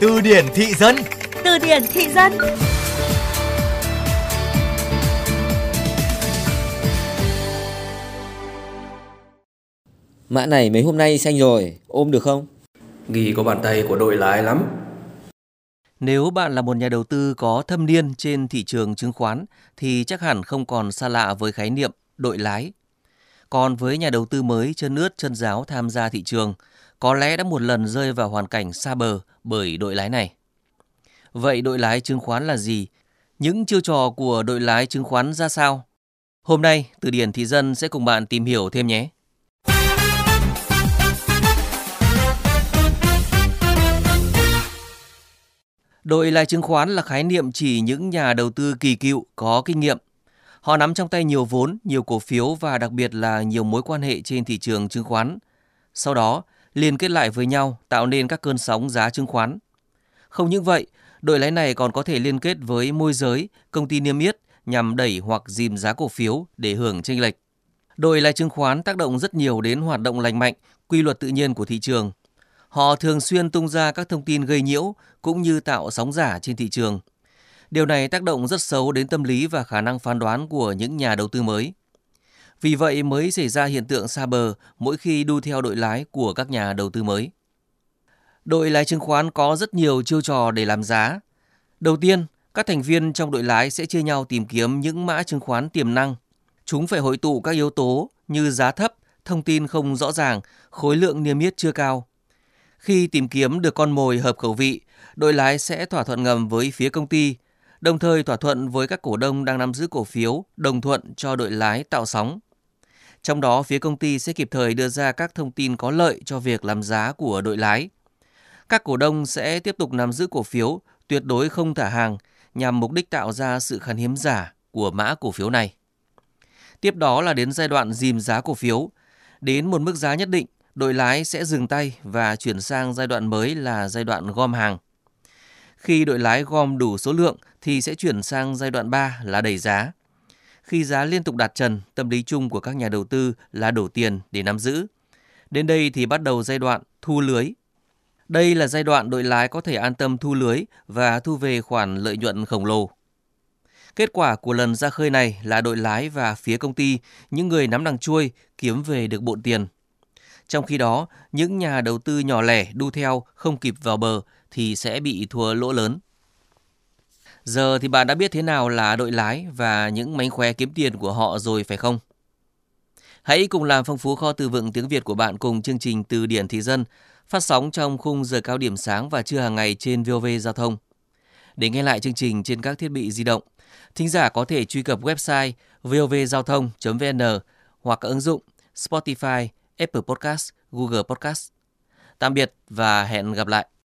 Từ điển thị dân Từ điển thị dân Mã này mấy hôm nay xanh rồi, ôm được không? Ghi có bàn tay của đội lái lắm. Nếu bạn là một nhà đầu tư có thâm niên trên thị trường chứng khoán thì chắc hẳn không còn xa lạ với khái niệm đội lái. Còn với nhà đầu tư mới chân ướt chân giáo tham gia thị trường, có lẽ đã một lần rơi vào hoàn cảnh xa bờ bởi đội lái này. Vậy đội lái chứng khoán là gì? Những chiêu trò của đội lái chứng khoán ra sao? Hôm nay, Từ điển Thị dân sẽ cùng bạn tìm hiểu thêm nhé. Đội lái chứng khoán là khái niệm chỉ những nhà đầu tư kỳ cựu có kinh nghiệm. Họ nắm trong tay nhiều vốn, nhiều cổ phiếu và đặc biệt là nhiều mối quan hệ trên thị trường chứng khoán. Sau đó, liên kết lại với nhau tạo nên các cơn sóng giá chứng khoán. Không những vậy, đội lái này còn có thể liên kết với môi giới, công ty niêm yết nhằm đẩy hoặc dìm giá cổ phiếu để hưởng chênh lệch. Đội lái chứng khoán tác động rất nhiều đến hoạt động lành mạnh, quy luật tự nhiên của thị trường. Họ thường xuyên tung ra các thông tin gây nhiễu cũng như tạo sóng giả trên thị trường. Điều này tác động rất xấu đến tâm lý và khả năng phán đoán của những nhà đầu tư mới. Vì vậy mới xảy ra hiện tượng xa bờ mỗi khi đu theo đội lái của các nhà đầu tư mới. Đội lái chứng khoán có rất nhiều chiêu trò để làm giá. Đầu tiên, các thành viên trong đội lái sẽ chia nhau tìm kiếm những mã chứng khoán tiềm năng. Chúng phải hội tụ các yếu tố như giá thấp, thông tin không rõ ràng, khối lượng niêm yết chưa cao. Khi tìm kiếm được con mồi hợp khẩu vị, đội lái sẽ thỏa thuận ngầm với phía công ty, đồng thời thỏa thuận với các cổ đông đang nắm giữ cổ phiếu, đồng thuận cho đội lái tạo sóng. Trong đó, phía công ty sẽ kịp thời đưa ra các thông tin có lợi cho việc làm giá của đội lái. Các cổ đông sẽ tiếp tục nắm giữ cổ phiếu, tuyệt đối không thả hàng nhằm mục đích tạo ra sự khan hiếm giả của mã cổ phiếu này. Tiếp đó là đến giai đoạn dìm giá cổ phiếu. Đến một mức giá nhất định, đội lái sẽ dừng tay và chuyển sang giai đoạn mới là giai đoạn gom hàng. Khi đội lái gom đủ số lượng thì sẽ chuyển sang giai đoạn 3 là đẩy giá. Khi giá liên tục đạt trần, tâm lý chung của các nhà đầu tư là đổ tiền để nắm giữ. Đến đây thì bắt đầu giai đoạn thu lưới. Đây là giai đoạn đội lái có thể an tâm thu lưới và thu về khoản lợi nhuận khổng lồ. Kết quả của lần ra khơi này là đội lái và phía công ty, những người nắm đằng chuôi kiếm về được bộn tiền. Trong khi đó, những nhà đầu tư nhỏ lẻ đu theo không kịp vào bờ thì sẽ bị thua lỗ lớn. Giờ thì bạn đã biết thế nào là đội lái và những mánh khóe kiếm tiền của họ rồi phải không? Hãy cùng làm phong phú kho từ vựng tiếng Việt của bạn cùng chương trình Từ điển thị dân phát sóng trong khung giờ cao điểm sáng và trưa hàng ngày trên VOV Giao thông. Để nghe lại chương trình trên các thiết bị di động, thính giả có thể truy cập website vovgiao thông.vn hoặc ứng dụng Spotify, Apple Podcast, Google Podcast. Tạm biệt và hẹn gặp lại.